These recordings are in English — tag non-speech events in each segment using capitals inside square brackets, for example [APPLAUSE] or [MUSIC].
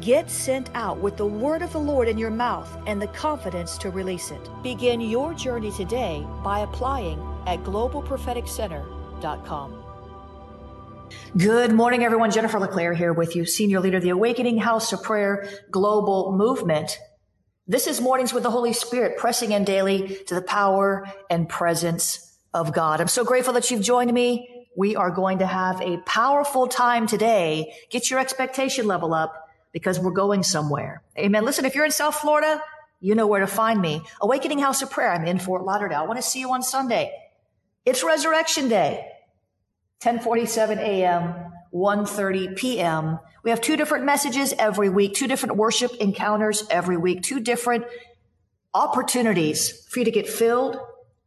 Get sent out with the word of the Lord in your mouth and the confidence to release it. Begin your journey today by applying at globalpropheticcenter.com. Good morning, everyone. Jennifer LeClaire here with you, Senior Leader of the Awakening House of Prayer Global Movement. This is Mornings with the Holy Spirit, pressing in daily to the power and presence of God. I'm so grateful that you've joined me. We are going to have a powerful time today. Get your expectation level up because we're going somewhere. Amen. Listen, if you're in South Florida, you know where to find me. Awakening House of Prayer. I'm in Fort Lauderdale. I want to see you on Sunday. It's Resurrection Day. 1047 a.m., 1.30 p.m. We have two different messages every week, two different worship encounters every week, two different opportunities for you to get filled,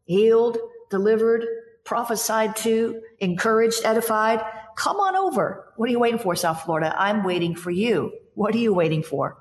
healed, delivered, prophesied to, encouraged, edified. Come on over. What are you waiting for, South Florida? I'm waiting for you. What are you waiting for?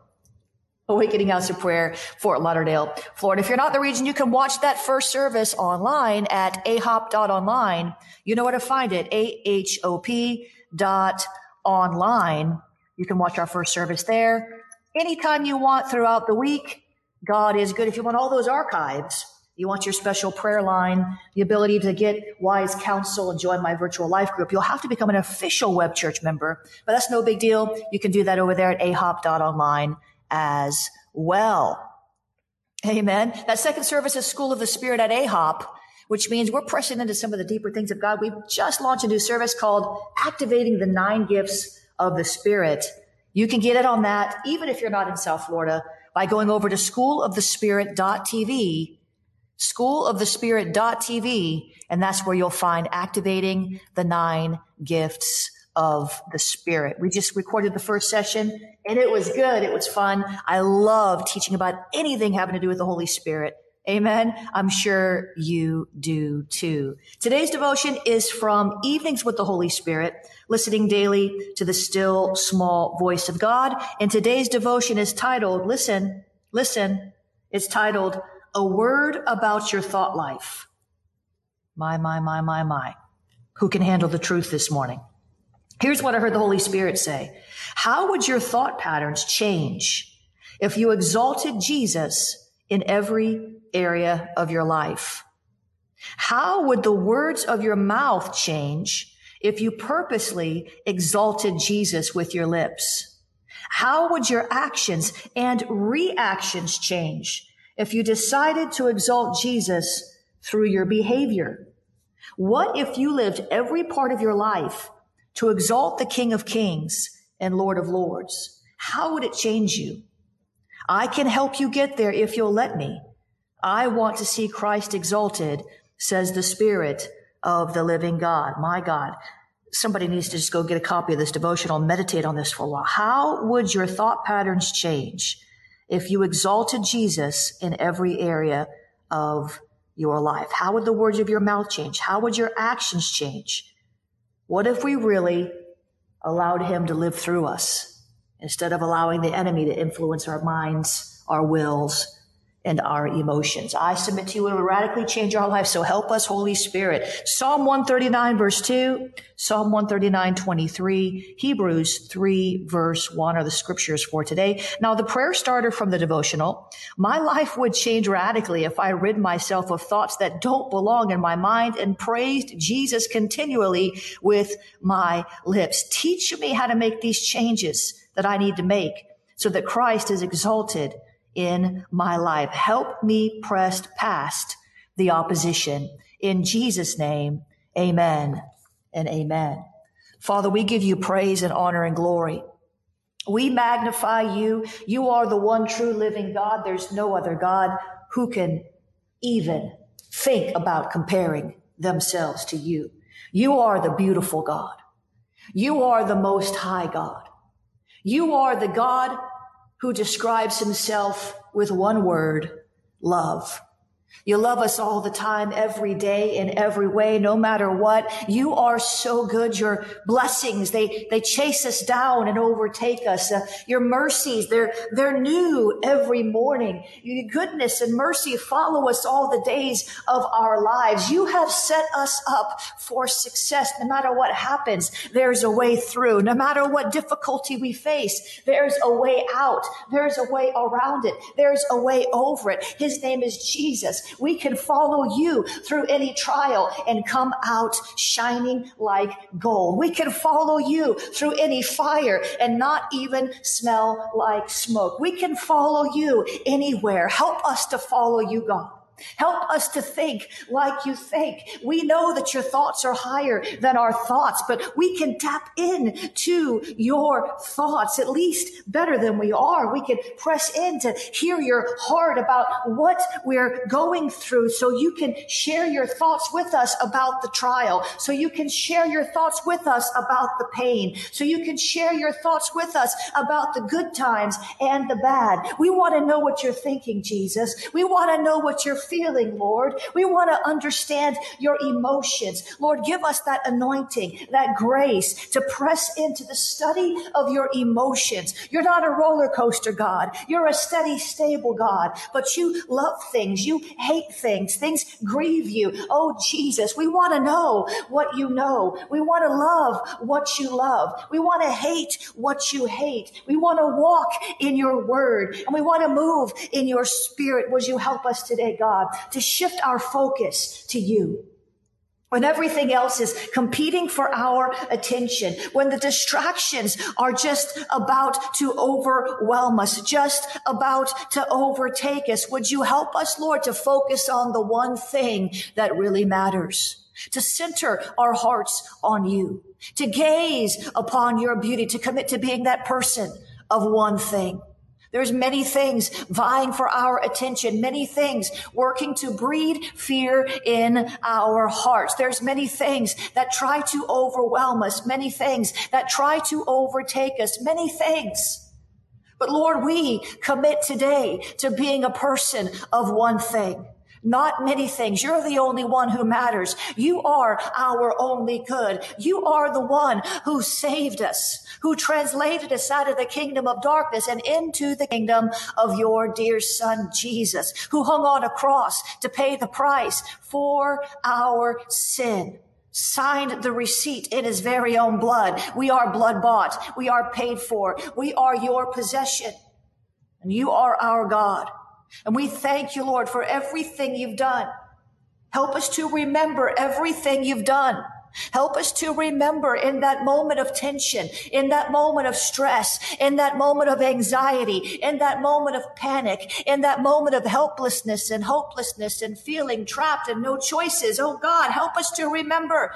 Awakening House of Prayer, Fort Lauderdale, Florida. If you're not in the region, you can watch that first service online at ahop.online. You know where to find it, A-H-O-P dot online. You can watch our first service there. Anytime you want throughout the week, God is good. If you want all those archives, you want your special prayer line, the ability to get wise counsel and join my virtual life group. You'll have to become an official web church member, but that's no big deal. You can do that over there at ahop.online as well. Amen. That second service is School of the Spirit at ahop, which means we're pressing into some of the deeper things of God. We've just launched a new service called Activating the Nine Gifts of the Spirit. You can get it on that, even if you're not in South Florida, by going over to schoolofthespirit.tv schoolofthespirit.tv, and that's where you'll find activating the nine gifts of the Spirit. We just recorded the first session and it was good. It was fun. I love teaching about anything having to do with the Holy Spirit. Amen. I'm sure you do too. Today's devotion is from Evenings with the Holy Spirit, listening daily to the still small voice of God. And today's devotion is titled, listen, listen, it's titled, a word about your thought life. My, my, my, my, my. Who can handle the truth this morning? Here's what I heard the Holy Spirit say. How would your thought patterns change if you exalted Jesus in every area of your life? How would the words of your mouth change if you purposely exalted Jesus with your lips? How would your actions and reactions change if you decided to exalt Jesus through your behavior? What if you lived every part of your life to exalt the King of Kings and Lord of Lords? How would it change you? I can help you get there if you'll let me. I want to see Christ exalted, says the Spirit of the living God. My God. Somebody needs to just go get a copy of this devotional, meditate on this for a while. How would your thought patterns change if you exalted Jesus in every area of your life? How would the words of your mouth change? How would your actions change? What if we really allowed him to live through us instead of allowing the enemy to influence our minds, our wills, and our emotions. I submit to you it will radically change our life. So help us, Holy Spirit. Psalm 139 verse 2, Psalm 139, 23, Hebrews 3 verse 1 are the scriptures for today. Now the prayer starter from the devotional. My life would change radically if I rid myself of thoughts that don't belong in my mind and praised Jesus continually with my lips. Teach me how to make these changes that I need to make so that Christ is exalted in my life. Help me press past the opposition. In Jesus' name, amen and amen. Father, we give you praise and honor and glory. We magnify you. You are the one true living God. There's no other God who can even think about comparing themselves to you. You are the beautiful God. You are the most high God. You are the God who describes himself with one word, love. You love us all the time, every day, in every way, no matter what. You are so good. Your blessings, they, they chase us down and overtake us. Uh, your mercies, they're, they're new every morning. Your goodness and mercy follow us all the days of our lives. You have set us up for success. No matter what happens, there's a way through. No matter what difficulty we face, there's a way out. There's a way around it. There's a way over it. His name is We can follow you through any trial and come out shining like gold. We can follow you through any fire and not even smell like smoke. We can follow you anywhere. Help us to follow you, God. Help us to think like you think. We know that your thoughts are higher than our thoughts, but we can tap in to your thoughts, at least better than we are. We can press in to hear your heart about what we're going through so you can share your thoughts with us about the trial. So you can share your thoughts with us about the pain. So you can share your thoughts with us about the good times and the bad. We want to know what you're thinking, Jesus. We want to know what you're feeling, Lord. We want to understand your emotions. Lord, give us that anointing, that grace to press into the study of your emotions. You're not a roller coaster God. You're a steady, stable God, but you love things. You hate things. Things grieve you. Oh, Jesus, we want to know what you know. We want to love what you love. We want to hate what you hate. We want to walk in your word and we want to move in your spirit. Would you help us today, God? God, to shift our focus to you. When everything else is competing for our attention, when the distractions are just about to overwhelm us, just about to overtake us, would you help us, Lord, to focus on the one thing that really matters? To center our hearts on you, to gaze upon your beauty, to commit to being that person of one thing. There's many things vying for our attention, many things working to breed fear in our hearts. There's many things that try to overwhelm us, many things that try to overtake us, many things. But Lord, we commit today to being a person of one thing. Not many things. You're the only one who matters. You are our only good. You are the one who saved us, who translated us out of the kingdom of darkness and into the kingdom of your dear son, Jesus, who hung on a cross to pay the price for our sin signed the receipt in his very own blood. We are blood bought. We are paid for. We are your possession. And you are our God. And we thank you, Lord, for everything you've done. Help us to remember everything you've done. Help us to remember in that moment of tension, in that moment of stress, in that moment of anxiety, in that moment of panic, in that moment of helplessness and hopelessness and feeling trapped and no choices. Oh God, help us to remember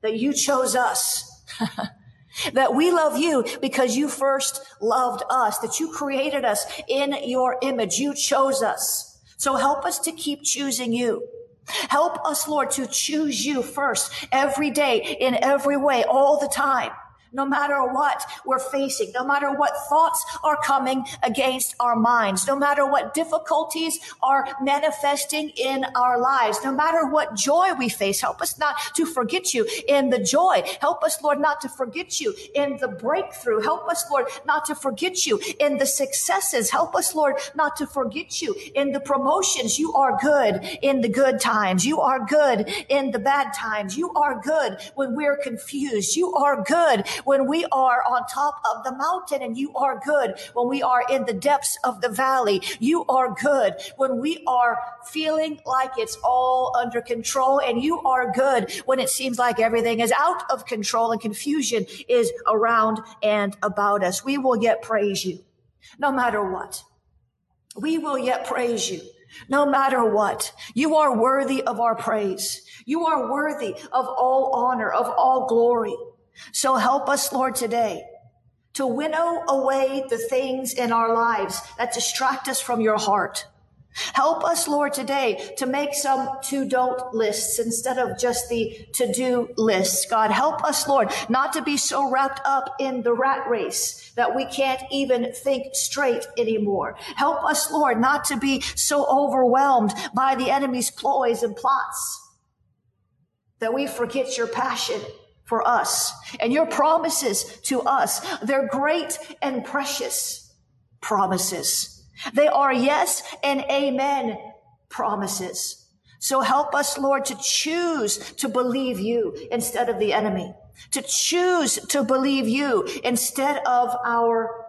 that you chose us. [LAUGHS] That we love you because you first loved us, that you created us in your image. You chose us. So help us to keep choosing you. Help us, Lord, to choose you first every day in every way, all the time. No matter what we're facing, no matter what thoughts are coming against our minds, no matter what difficulties are manifesting in our lives, no matter what joy we face. Help us not to forget you in the joy. Help us, Lord, not to forget you in the breakthrough. Help us, Lord, not to forget you in the successes. Help us, Lord, not to forget you in the promotions. You are good in the good times. You are good in the bad times. You are good when we're confused. You are good when we are on top of the mountain and you are good when we are in the depths of the valley. You are good when we are feeling like it's all under control and you are good when it seems like everything is out of control and confusion is around and about us. We will yet praise you no matter what. We will yet praise you no matter what. You are worthy of our praise. You are worthy of all honor, of all glory. So help us, Lord, today to winnow away the things in our lives that distract us from your heart. Help us, Lord, today to make some to don't lists instead of just the to do lists. God, help us, Lord, not to be so wrapped up in the rat race that we can't even think straight anymore. Help us, Lord, not to be so overwhelmed by the enemy's ploys and plots that we forget your passion for us and your promises to us. They're great and precious promises. They are yes and amen promises. So help us, Lord, to choose to believe you instead of the enemy, to choose to believe you instead of our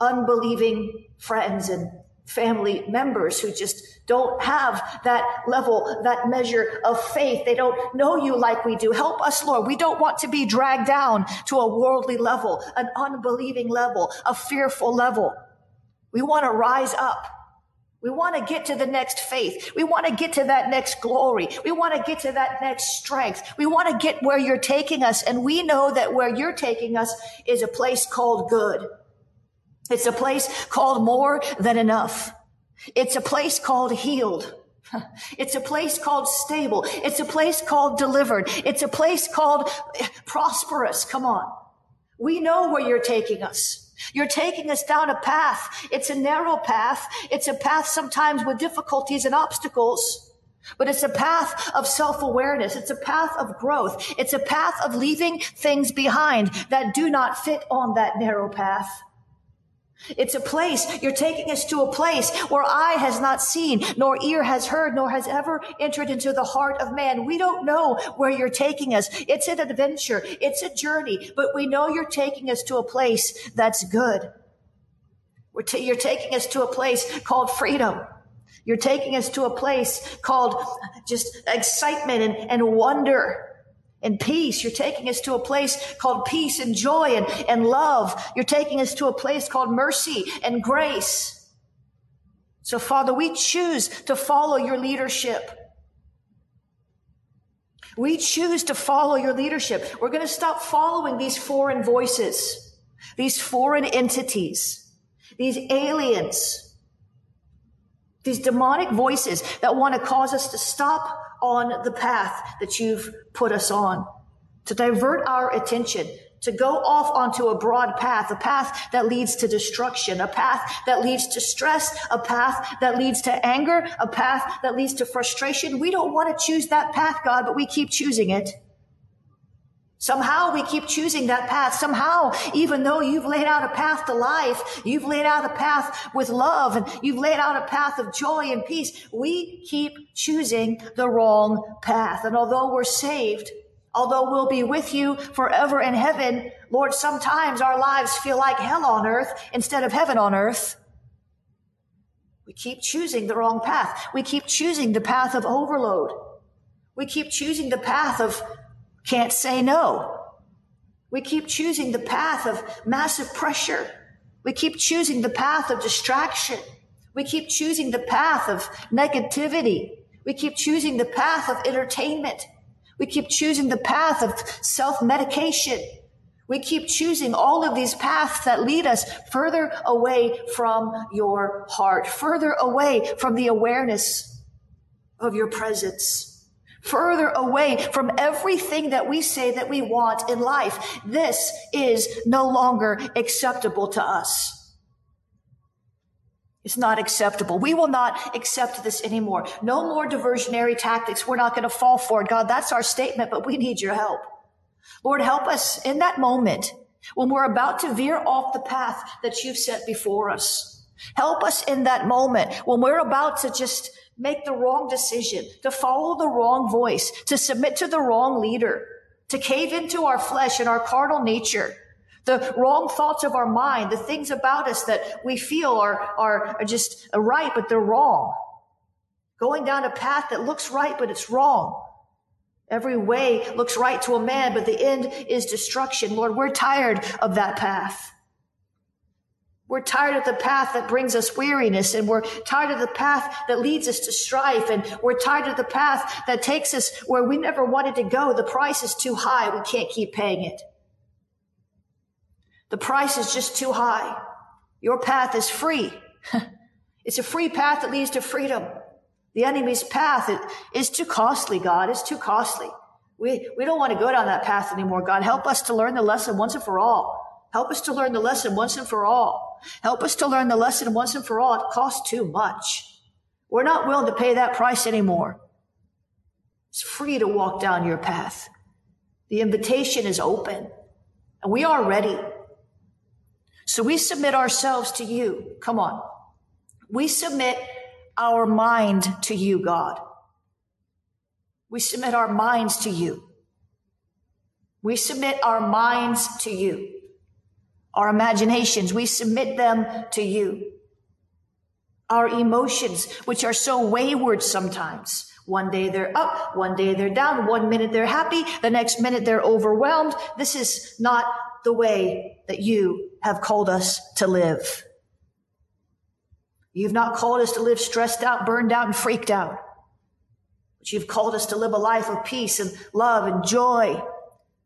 unbelieving friends and family members who just don't have that level, that measure of faith. They don't know you like we do. Help us, Lord. We don't want to be dragged down to a worldly level, an unbelieving level, a fearful level. We want to rise up. We want to get to the next faith. We want to get to that next glory. We want to get to that next strength. We want to get where you're taking us. And we know that where you're taking us is a place called good. It's a place called more than enough. It's a place called healed. It's a place called stable. It's a place called delivered. It's a place called prosperous. Come on. We know where you're taking us. You're taking us down a path. It's a narrow path. It's a path sometimes with difficulties and obstacles. But it's a path of self-awareness. It's a path of growth. It's a path of leaving things behind that do not fit on that narrow path. It's a place, you're taking us to a place where eye has not seen, nor ear has heard, nor has ever entered into the heart of man. We don't know where you're taking us. It's an adventure. It's a journey, but we know you're taking us to a place that's good. T- you're taking us to a place called freedom. You're taking us to a place called just excitement and, and wonder and peace. You're taking us to a place called peace and joy and, and love. You're taking us to a place called mercy and grace. So Father, we choose to follow your leadership. We choose to follow your leadership. We're going to stop following these foreign voices, these foreign entities, these aliens, these demonic voices that want to cause us to stop on the path that you've put us on, to divert our attention, to go off onto a broad path, a path that leads to destruction, a path that leads to stress, a path that leads to anger, a path that leads to frustration. We don't want to choose that path, God, but we keep choosing it. Somehow we keep choosing that path. Somehow, even though you've laid out a path to life, you've laid out a path with love and you've laid out a path of joy and peace, we keep choosing the wrong path. And although we're saved, although we'll be with you forever in heaven, Lord, sometimes our lives feel like hell on earth instead of heaven on earth. We keep choosing the wrong path. We keep choosing the path of overload. We keep choosing the path of can't say no. We keep choosing the path of massive pressure. We keep choosing the path of distraction. We keep choosing the path of negativity. We keep choosing the path of entertainment. We keep choosing the path of self medication. We keep choosing all of these paths that lead us further away from your heart, further away from the awareness of your presence further away from everything that we say that we want in life. This is no longer acceptable to us. It's not acceptable. We will not accept this anymore. No more diversionary tactics. We're not going to fall for it. God, that's our statement, but we need your help. Lord, help us in that moment when we're about to veer off the path that you've set before us. Help us in that moment when we're about to just make the wrong decision, to follow the wrong voice, to submit to the wrong leader, to cave into our flesh and our carnal nature the wrong thoughts of our mind, the things about us that we feel are, are, are just right, but they're wrong. Going down a path that looks right, but it's wrong. Every way looks right to a man, but the end is destruction. Lord, we're tired of that path. We're tired of the path that brings us weariness, and we're tired of the path that leads us to strife, and we're tired of the path that takes us where we never wanted to go. The price is too high. We can't keep paying it. The price is just too high. Your path is free. [LAUGHS] it's a free path that leads to freedom. The enemy's path is too costly, God. It's too costly. We, we don't want to go down that path anymore, God. Help us to learn the lesson once and for all. Help us to learn the lesson once and for all. Help us to learn the lesson once and for all. It costs too much. We're not willing to pay that price anymore. It's free to walk down your path. The invitation is open and we are ready. So we submit ourselves to you. Come on. We submit our mind to you, God. We submit our minds to you. We submit our minds to you. Our imaginations, we submit them to you. Our emotions, which are so wayward sometimes. One day they're up, one day they're down, one minute they're happy, the next minute they're overwhelmed. This is not the way that you have called us to live. You've not called us to live stressed out, burned out, and freaked out. But you've called us to live a life of peace and love and joy.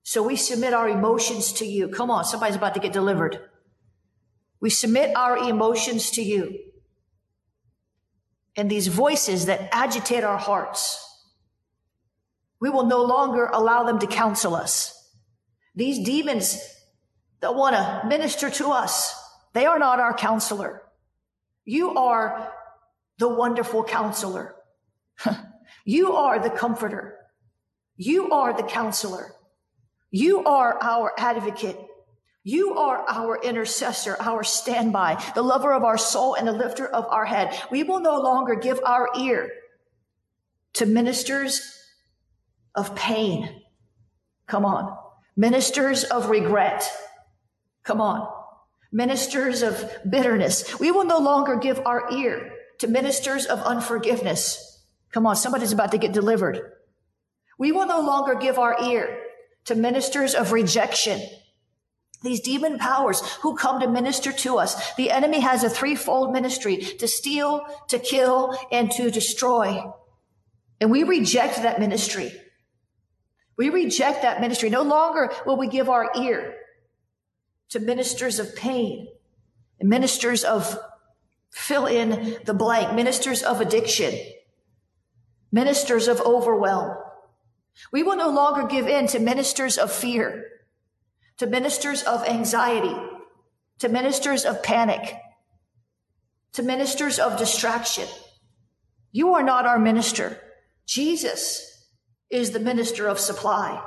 So we submit our emotions to you. Come on, somebody's about to get delivered. We submit our emotions to you. And these voices that agitate our hearts, we will no longer allow them to counsel us. These demons that want to minister to us. They are not our counselor. You are the wonderful counselor. [LAUGHS] you are the comforter. You are the counselor. You are our advocate. You are our intercessor, our standby, the lover of our soul and the lifter of our head. We will no longer give our ear to ministers of pain. Come on. Ministers of regret Come on. Ministers of bitterness. We will no longer give our ear to ministers of unforgiveness. Come on, somebody's about to get delivered. We will no longer give our ear to ministers of rejection. These demon powers who come to minister to us. The enemy has a threefold ministry to steal, to kill, and to destroy. And we reject that ministry. We reject that ministry. No longer will we give our ear to ministers of pain, ministers of fill in the blank, ministers of addiction, ministers of overwhelm. We will no longer give in to ministers of fear, to ministers of anxiety, to ministers of panic, to ministers of distraction. You are not our minister. Jesus is the minister of supply.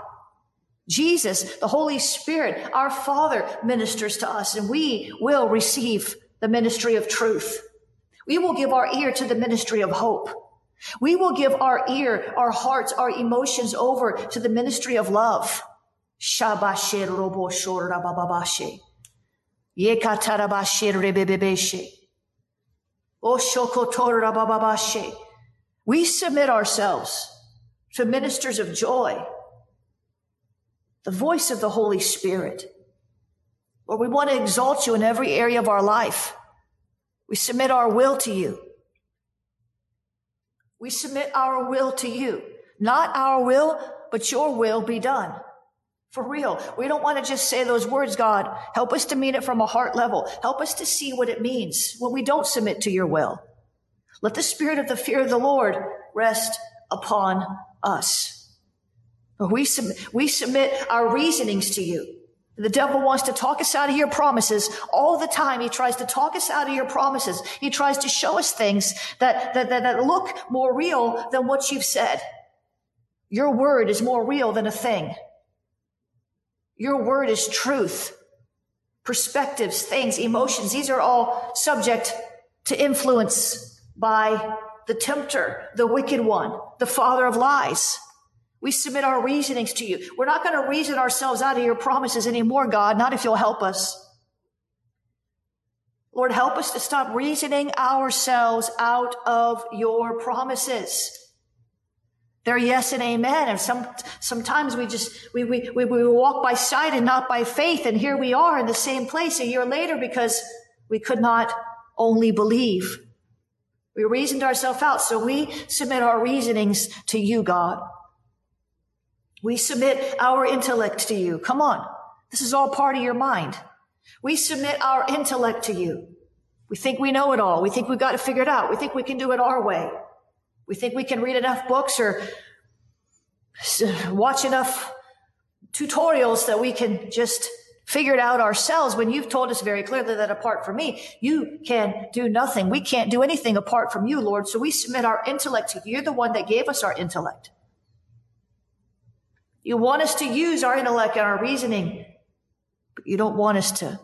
Jesus, the Holy Spirit, our Father ministers to us and we will receive the ministry of truth. We will give our ear to the ministry of hope. We will give our ear, our hearts, our emotions over to the ministry of love. We submit ourselves to ministers of joy the voice of the Holy Spirit. Lord, we want to exalt you in every area of our life. We submit our will to you. We submit our will to you. Not our will, but your will be done. For real. We don't want to just say those words, God. Help us to mean it from a heart level. Help us to see what it means when we don't submit to your will. Let the spirit of the fear of the Lord rest upon us. We, sub- we submit our reasonings to you. The devil wants to talk us out of your promises all the time. He tries to talk us out of your promises. He tries to show us things that, that, that, that look more real than what you've said. Your word is more real than a thing. Your word is truth, perspectives, things, emotions. These are all subject to influence by the tempter, the wicked one, the father of lies. We submit our reasonings to you. We're not going to reason ourselves out of your promises anymore, God, not if you'll help us. Lord, help us to stop reasoning ourselves out of your promises. They're yes and amen. And some, sometimes we just, we, we, we, we walk by sight and not by faith. And here we are in the same place a year later because we could not only believe. We reasoned ourselves out. So we submit our reasonings to you, God. We submit our intellect to you. Come on. This is all part of your mind. We submit our intellect to you. We think we know it all. We think we've got to figure it out. We think we can do it our way. We think we can read enough books or watch enough tutorials that we can just figure it out ourselves when you've told us very clearly that apart from me, you can do nothing. We can't do anything apart from you, Lord. So we submit our intellect to you. You're the one that gave us our intellect. You want us to use our intellect and our reasoning, but you don't want us to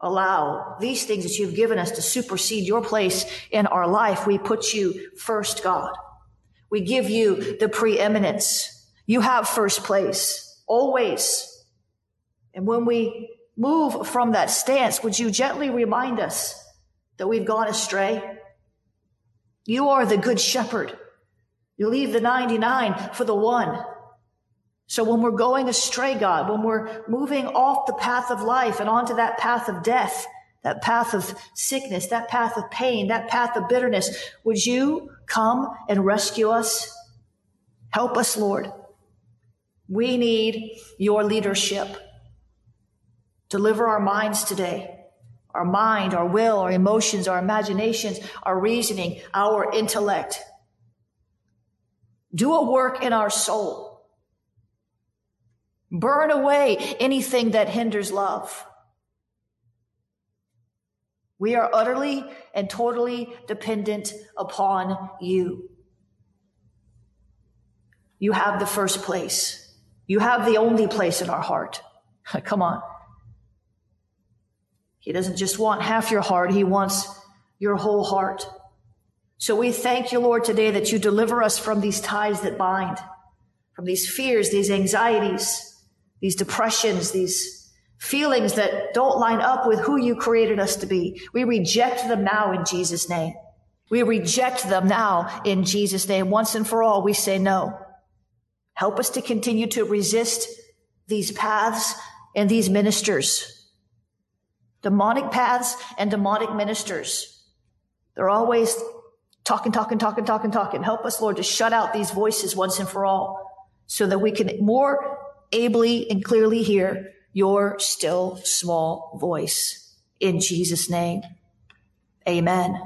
allow these things that you've given us to supersede your place in our life. We put you first, God. We give you the preeminence. You have first place always. And when we move from that stance, would you gently remind us that we've gone astray? You are the good shepherd. You leave the 99 for the one. So when we're going astray, God, when we're moving off the path of life and onto that path of death, that path of sickness, that path of pain, that path of bitterness, would you come and rescue us? Help us, Lord. We need your leadership. Deliver our minds today. Our mind, our will, our emotions, our imaginations, our reasoning, our intellect. Do a work in our soul Burn away anything that hinders love. We are utterly and totally dependent upon you. You have the first place. You have the only place in our heart. [LAUGHS] Come on. He doesn't just want half your heart, He wants your whole heart. So we thank you, Lord, today that you deliver us from these ties that bind, from these fears, these anxieties, these depressions, these feelings that don't line up with who you created us to be. We reject them now in Jesus' name. We reject them now in Jesus' name. Once and for all, we say no. Help us to continue to resist these paths and these ministers. Demonic paths and demonic ministers. They're always talking, talking, talking, talking, talking. Help us, Lord, to shut out these voices once and for all so that we can more ably and clearly hear your still small voice in Jesus' name. Amen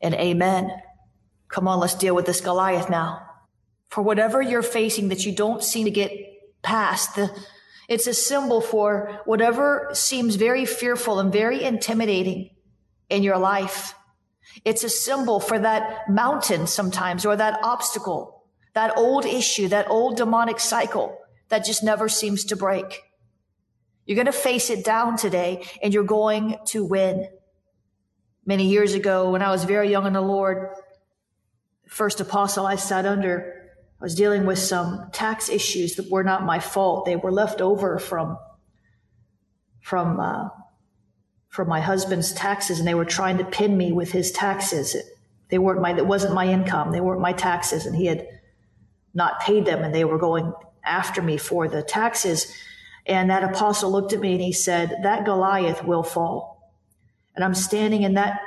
and amen. Come on, let's deal with this Goliath now. For whatever you're facing that you don't seem to get past, the, it's a symbol for whatever seems very fearful and very intimidating in your life. It's a symbol for that mountain sometimes or that obstacle, that old issue, that old demonic cycle that just never seems to break. You're going to face it down today and you're going to win. Many years ago, when I was very young in the Lord, the first apostle I sat under, I was dealing with some tax issues that were not my fault. They were left over from, from, uh, from my husband's taxes and they were trying to pin me with his taxes. They weren't my, it wasn't my income. They weren't my taxes and he had not paid them and they were going after me for the taxes. And that apostle looked at me and he said, that Goliath will fall. And I'm standing in that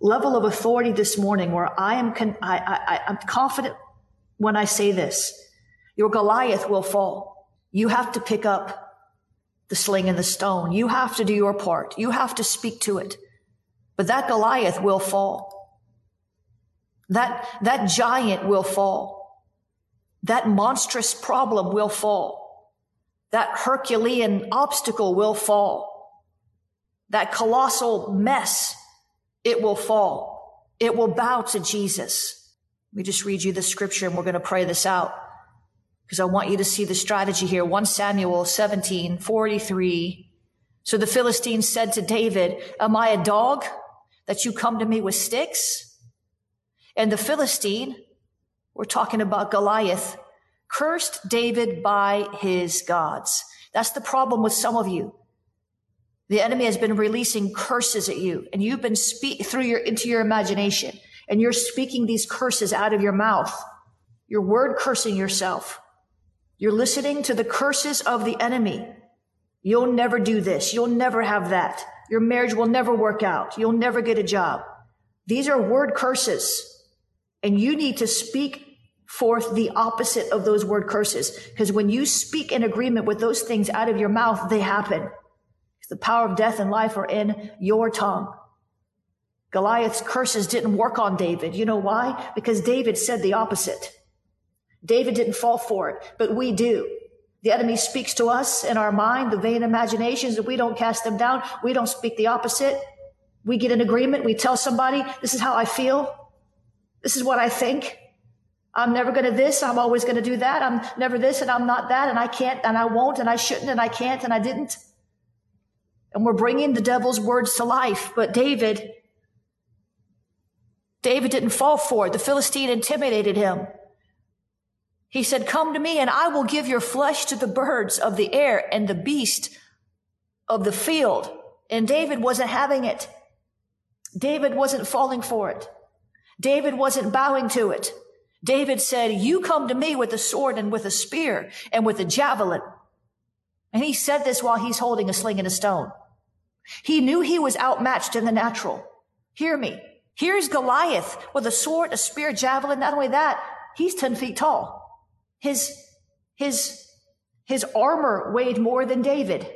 level of authority this morning where I am, con- I, I, I'm confident when I say this, your Goliath will fall. You have to pick up the sling and the stone. You have to do your part. You have to speak to it. But that Goliath will fall. That, that giant will fall. That monstrous problem will fall. That Herculean obstacle will fall. That colossal mess, it will fall. It will bow to Jesus. Let me just read you the scripture and we're going to pray this out because I want you to see the strategy here. 1 Samuel 17, 43. So the Philistines said to David, am I a dog that you come to me with sticks? And the Philistine, we're talking about Goliath, cursed David by his gods. That's the problem with some of you. The enemy has been releasing curses at you and you've been speak through your, into your imagination and you're speaking these curses out of your mouth. You're word cursing yourself. You're listening to the curses of the enemy. You'll never do this. You'll never have that. Your marriage will never work out. You'll never get a job. These are word curses. And you need to speak forth the opposite of those word curses. Because when you speak in agreement with those things out of your mouth, they happen. The power of death and life are in your tongue. Goliath's curses didn't work on David. You know why? Because David said the opposite. David didn't fall for it, but we do. The enemy speaks to us in our mind, the vain imaginations, and we don't cast them down. We don't speak the opposite. We get in agreement. We tell somebody, this is how I feel. This is what I think. I'm never going to this. I'm always going to do that. I'm never this and I'm not that. And I can't and I won't and I shouldn't and I can't and I didn't. And we're bringing the devil's words to life. But David, David didn't fall for it. The Philistine intimidated him. He said, come to me and I will give your flesh to the birds of the air and the beast of the field. And David wasn't having it. David wasn't falling for it. David wasn't bowing to it. David said, you come to me with a sword and with a spear and with a javelin. And he said this while he's holding a sling and a stone. He knew he was outmatched in the natural. Hear me. Here's Goliath with a sword, a spear, javelin. Not only that, he's 10 feet tall. His, his, his armor weighed more than David.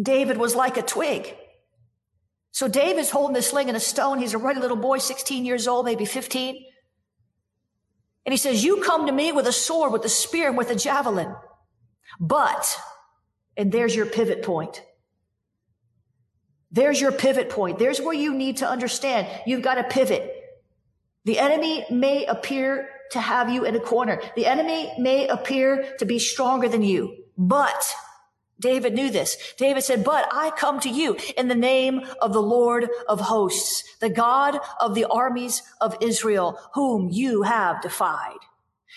David was like a twig. So David's holding the sling and a stone. He's a ruddy little boy, 16 years old, maybe 15. And he says, you come to me with a sword, with a spear, and with a javelin. But, and there's your pivot point. There's your pivot point. There's where you need to understand. You've got to pivot. The enemy may appear to have you in a corner. The enemy may appear to be stronger than you, but David knew this. David said, but I come to you in the name of the Lord of hosts, the God of the armies of Israel, whom you have defied.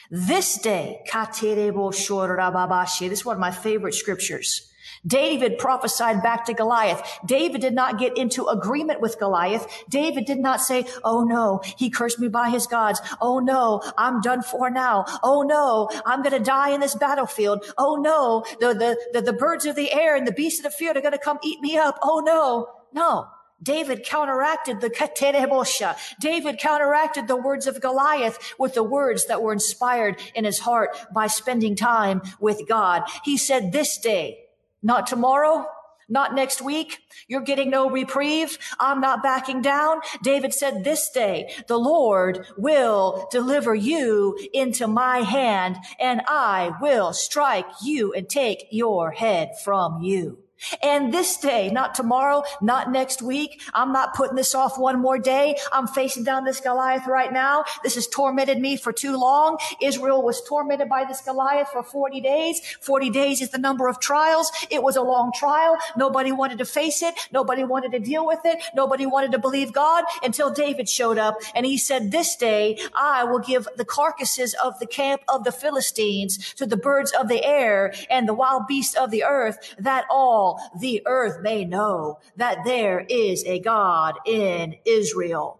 This day, this is one of my favorite scriptures. David prophesied back to Goliath. David did not get into agreement with Goliath. David did not say, Oh no, he cursed me by his gods. Oh no, I'm done for now. Oh no, I'm going to die in this battlefield. Oh no, the, the, the, the birds of the air and the beasts of the field are going to come eat me up. Oh no, no. David counteracted the katerebosha. David counteracted the words of Goliath with the words that were inspired in his heart by spending time with God. He said, this day, not tomorrow. Not next week. You're getting no reprieve. I'm not backing down. David said this day, the Lord will deliver you into my hand and I will strike you and take your head from you. And this day, not tomorrow, not next week. I'm not putting this off one more day. I'm facing down this Goliath right now. This has tormented me for too long. Israel was tormented by this Goliath for 40 days. 40 days is the number of trials. It was a long trial. Nobody wanted to face it. Nobody wanted to deal with it. Nobody wanted to believe God until David showed up and he said, this day I will give the carcasses of the camp of the Philistines to the birds of the air and the wild beasts of the earth that all the earth may know that there is a God in Israel.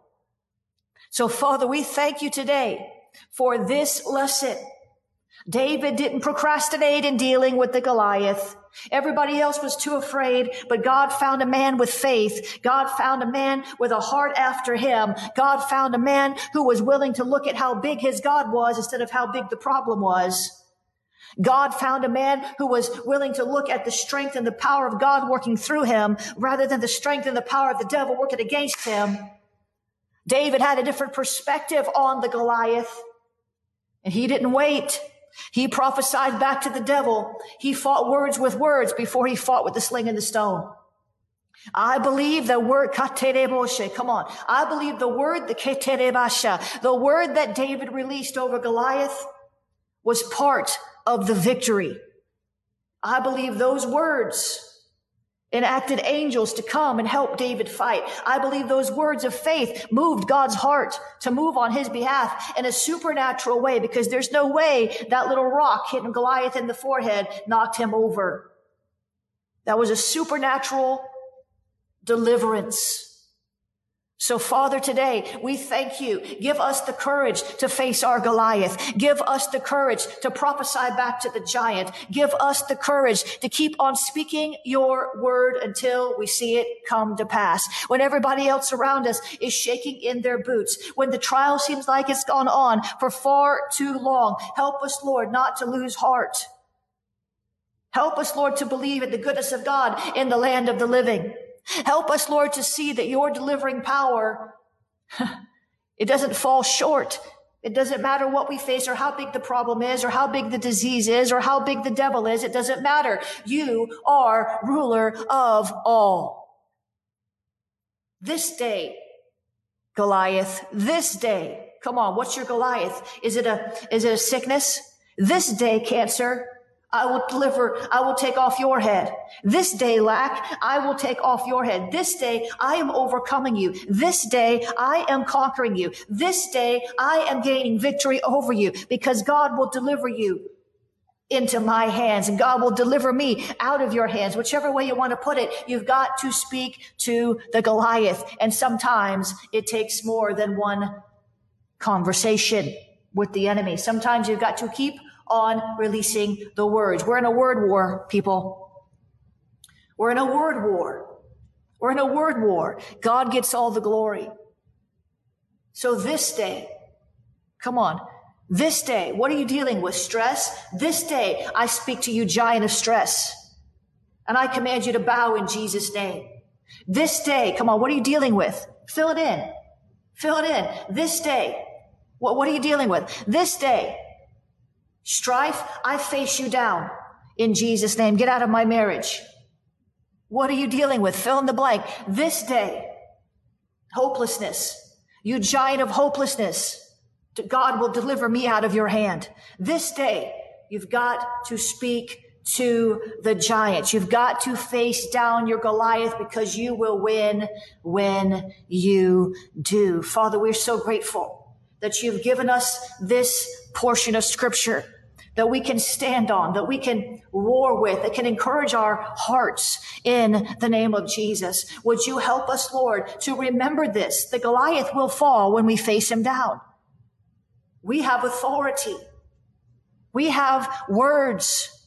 So Father, we thank you today for this lesson. David didn't procrastinate in dealing with the Goliath. Everybody else was too afraid, but God found a man with faith. God found a man with a heart after him. God found a man who was willing to look at how big his God was instead of how big the problem was. God found a man who was willing to look at the strength and the power of God working through him rather than the strength and the power of the devil working against him. David had a different perspective on the Goliath. And he didn't wait. He prophesied back to the devil. He fought words with words before he fought with the sling and the stone. I believe the word. Come on. I believe the word the the word that David released over Goliath was part of the victory. I believe those words enacted angels to come and help David fight. I believe those words of faith moved God's heart to move on his behalf in a supernatural way because there's no way that little rock hitting Goliath in the forehead knocked him over. That was a supernatural deliverance. So Father, today we thank you. Give us the courage to face our Goliath. Give us the courage to prophesy back to the giant. Give us the courage to keep on speaking your word until we see it come to pass. When everybody else around us is shaking in their boots, when the trial seems like it's gone on for far too long, help us, Lord, not to lose heart. Help us, Lord, to believe in the goodness of God in the land of the living. Help us, Lord, to see that your delivering power, [LAUGHS] it doesn't fall short. It doesn't matter what we face or how big the problem is or how big the disease is or how big the devil is. It doesn't matter. You are ruler of all. This day, Goliath, this day, come on, what's your Goliath? Is it a, is it a sickness? This day, cancer. I will deliver, I will take off your head. This day, lack, I will take off your head. This day, I am overcoming you. This day, I am conquering you. This day, I am gaining victory over you because God will deliver you into my hands and God will deliver me out of your hands. Whichever way you want to put it, you've got to speak to the Goliath. And sometimes it takes more than one conversation with the enemy. Sometimes you've got to keep on releasing the words. We're in a word war, people. We're in a word war. We're in a word war. God gets all the glory. So this day, come on, this day, what are you dealing with? Stress? This day, I speak to you, giant of stress. And I command you to bow in Jesus' name. This day, come on, what are you dealing with? Fill it in. Fill it in. This day, what, what are you dealing with? This day, Strife, I face you down in Jesus' name. Get out of my marriage. What are you dealing with? Fill in the blank. This day, hopelessness. You giant of hopelessness. God will deliver me out of your hand. This day, you've got to speak to the giants. You've got to face down your Goliath because you will win when you do. Father, we're so grateful that you've given us this portion of scripture that we can stand on, that we can war with, that can encourage our hearts in the name of Jesus. Would you help us, Lord, to remember this? The Goliath will fall when we face him down. We have authority. We have words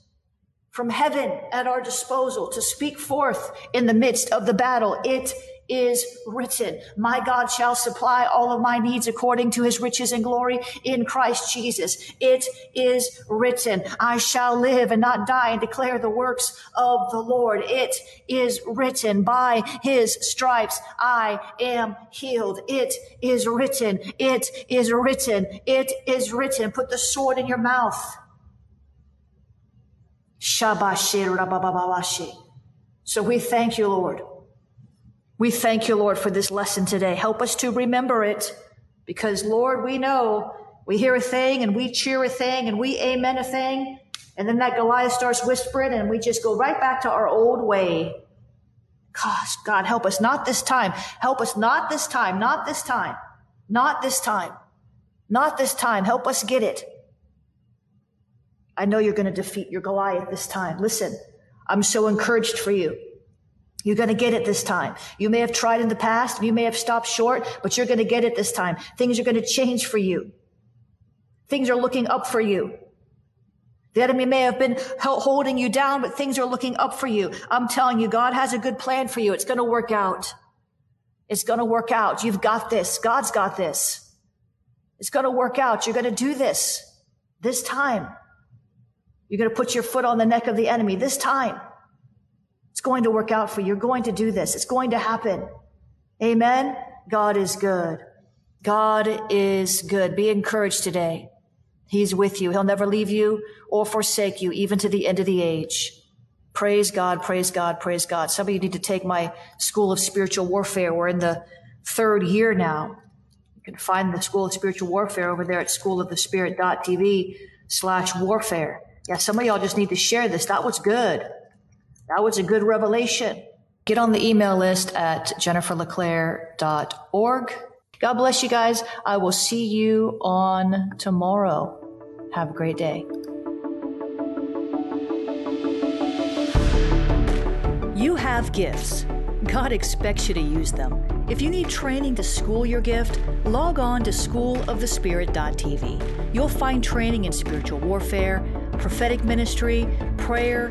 from heaven at our disposal to speak forth in the midst of the battle. It is written. My God shall supply all of my needs according to his riches and glory in Christ Jesus. It is written. I shall live and not die and declare the works of the Lord. It is written by his stripes. I am healed. It is written. It is written. It is written. Put the sword in your mouth. So we thank you, Lord. We thank you, Lord, for this lesson today. Help us to remember it because, Lord, we know we hear a thing and we cheer a thing and we amen a thing. And then that Goliath starts whispering and we just go right back to our old way. Gosh, God, help us not this time. Help us not this time, not this time, not this time, not this time. Help us get it. I know you're going to defeat your Goliath this time. Listen, I'm so encouraged for you. You're going to get it this time. You may have tried in the past. You may have stopped short, but you're going to get it this time. Things are going to change for you. Things are looking up for you. The enemy may have been holding you down, but things are looking up for you. I'm telling you, God has a good plan for you. It's going to work out. It's going to work out. You've got this. God's got this. It's going to work out. You're going to do this this time. You're going to put your foot on the neck of the enemy this time. Going to work out for you. You're going to do this. It's going to happen. Amen. God is good. God is good. Be encouraged today. He's with you. He'll never leave you or forsake you, even to the end of the age. Praise God, praise God, praise God. Some of you need to take my School of Spiritual Warfare. We're in the third year now. You can find the School of Spiritual Warfare over there at schoolofthespirit.tv slash warfare. Yeah, some of y'all just need to share this. That was good. That was a good revelation. Get on the email list at jenniferleclaire.org. God bless you guys. I will see you on tomorrow. Have a great day. You have gifts. God expects you to use them. If you need training to school your gift, log on to schoolofthespirit.tv. You'll find training in spiritual warfare, prophetic ministry, prayer,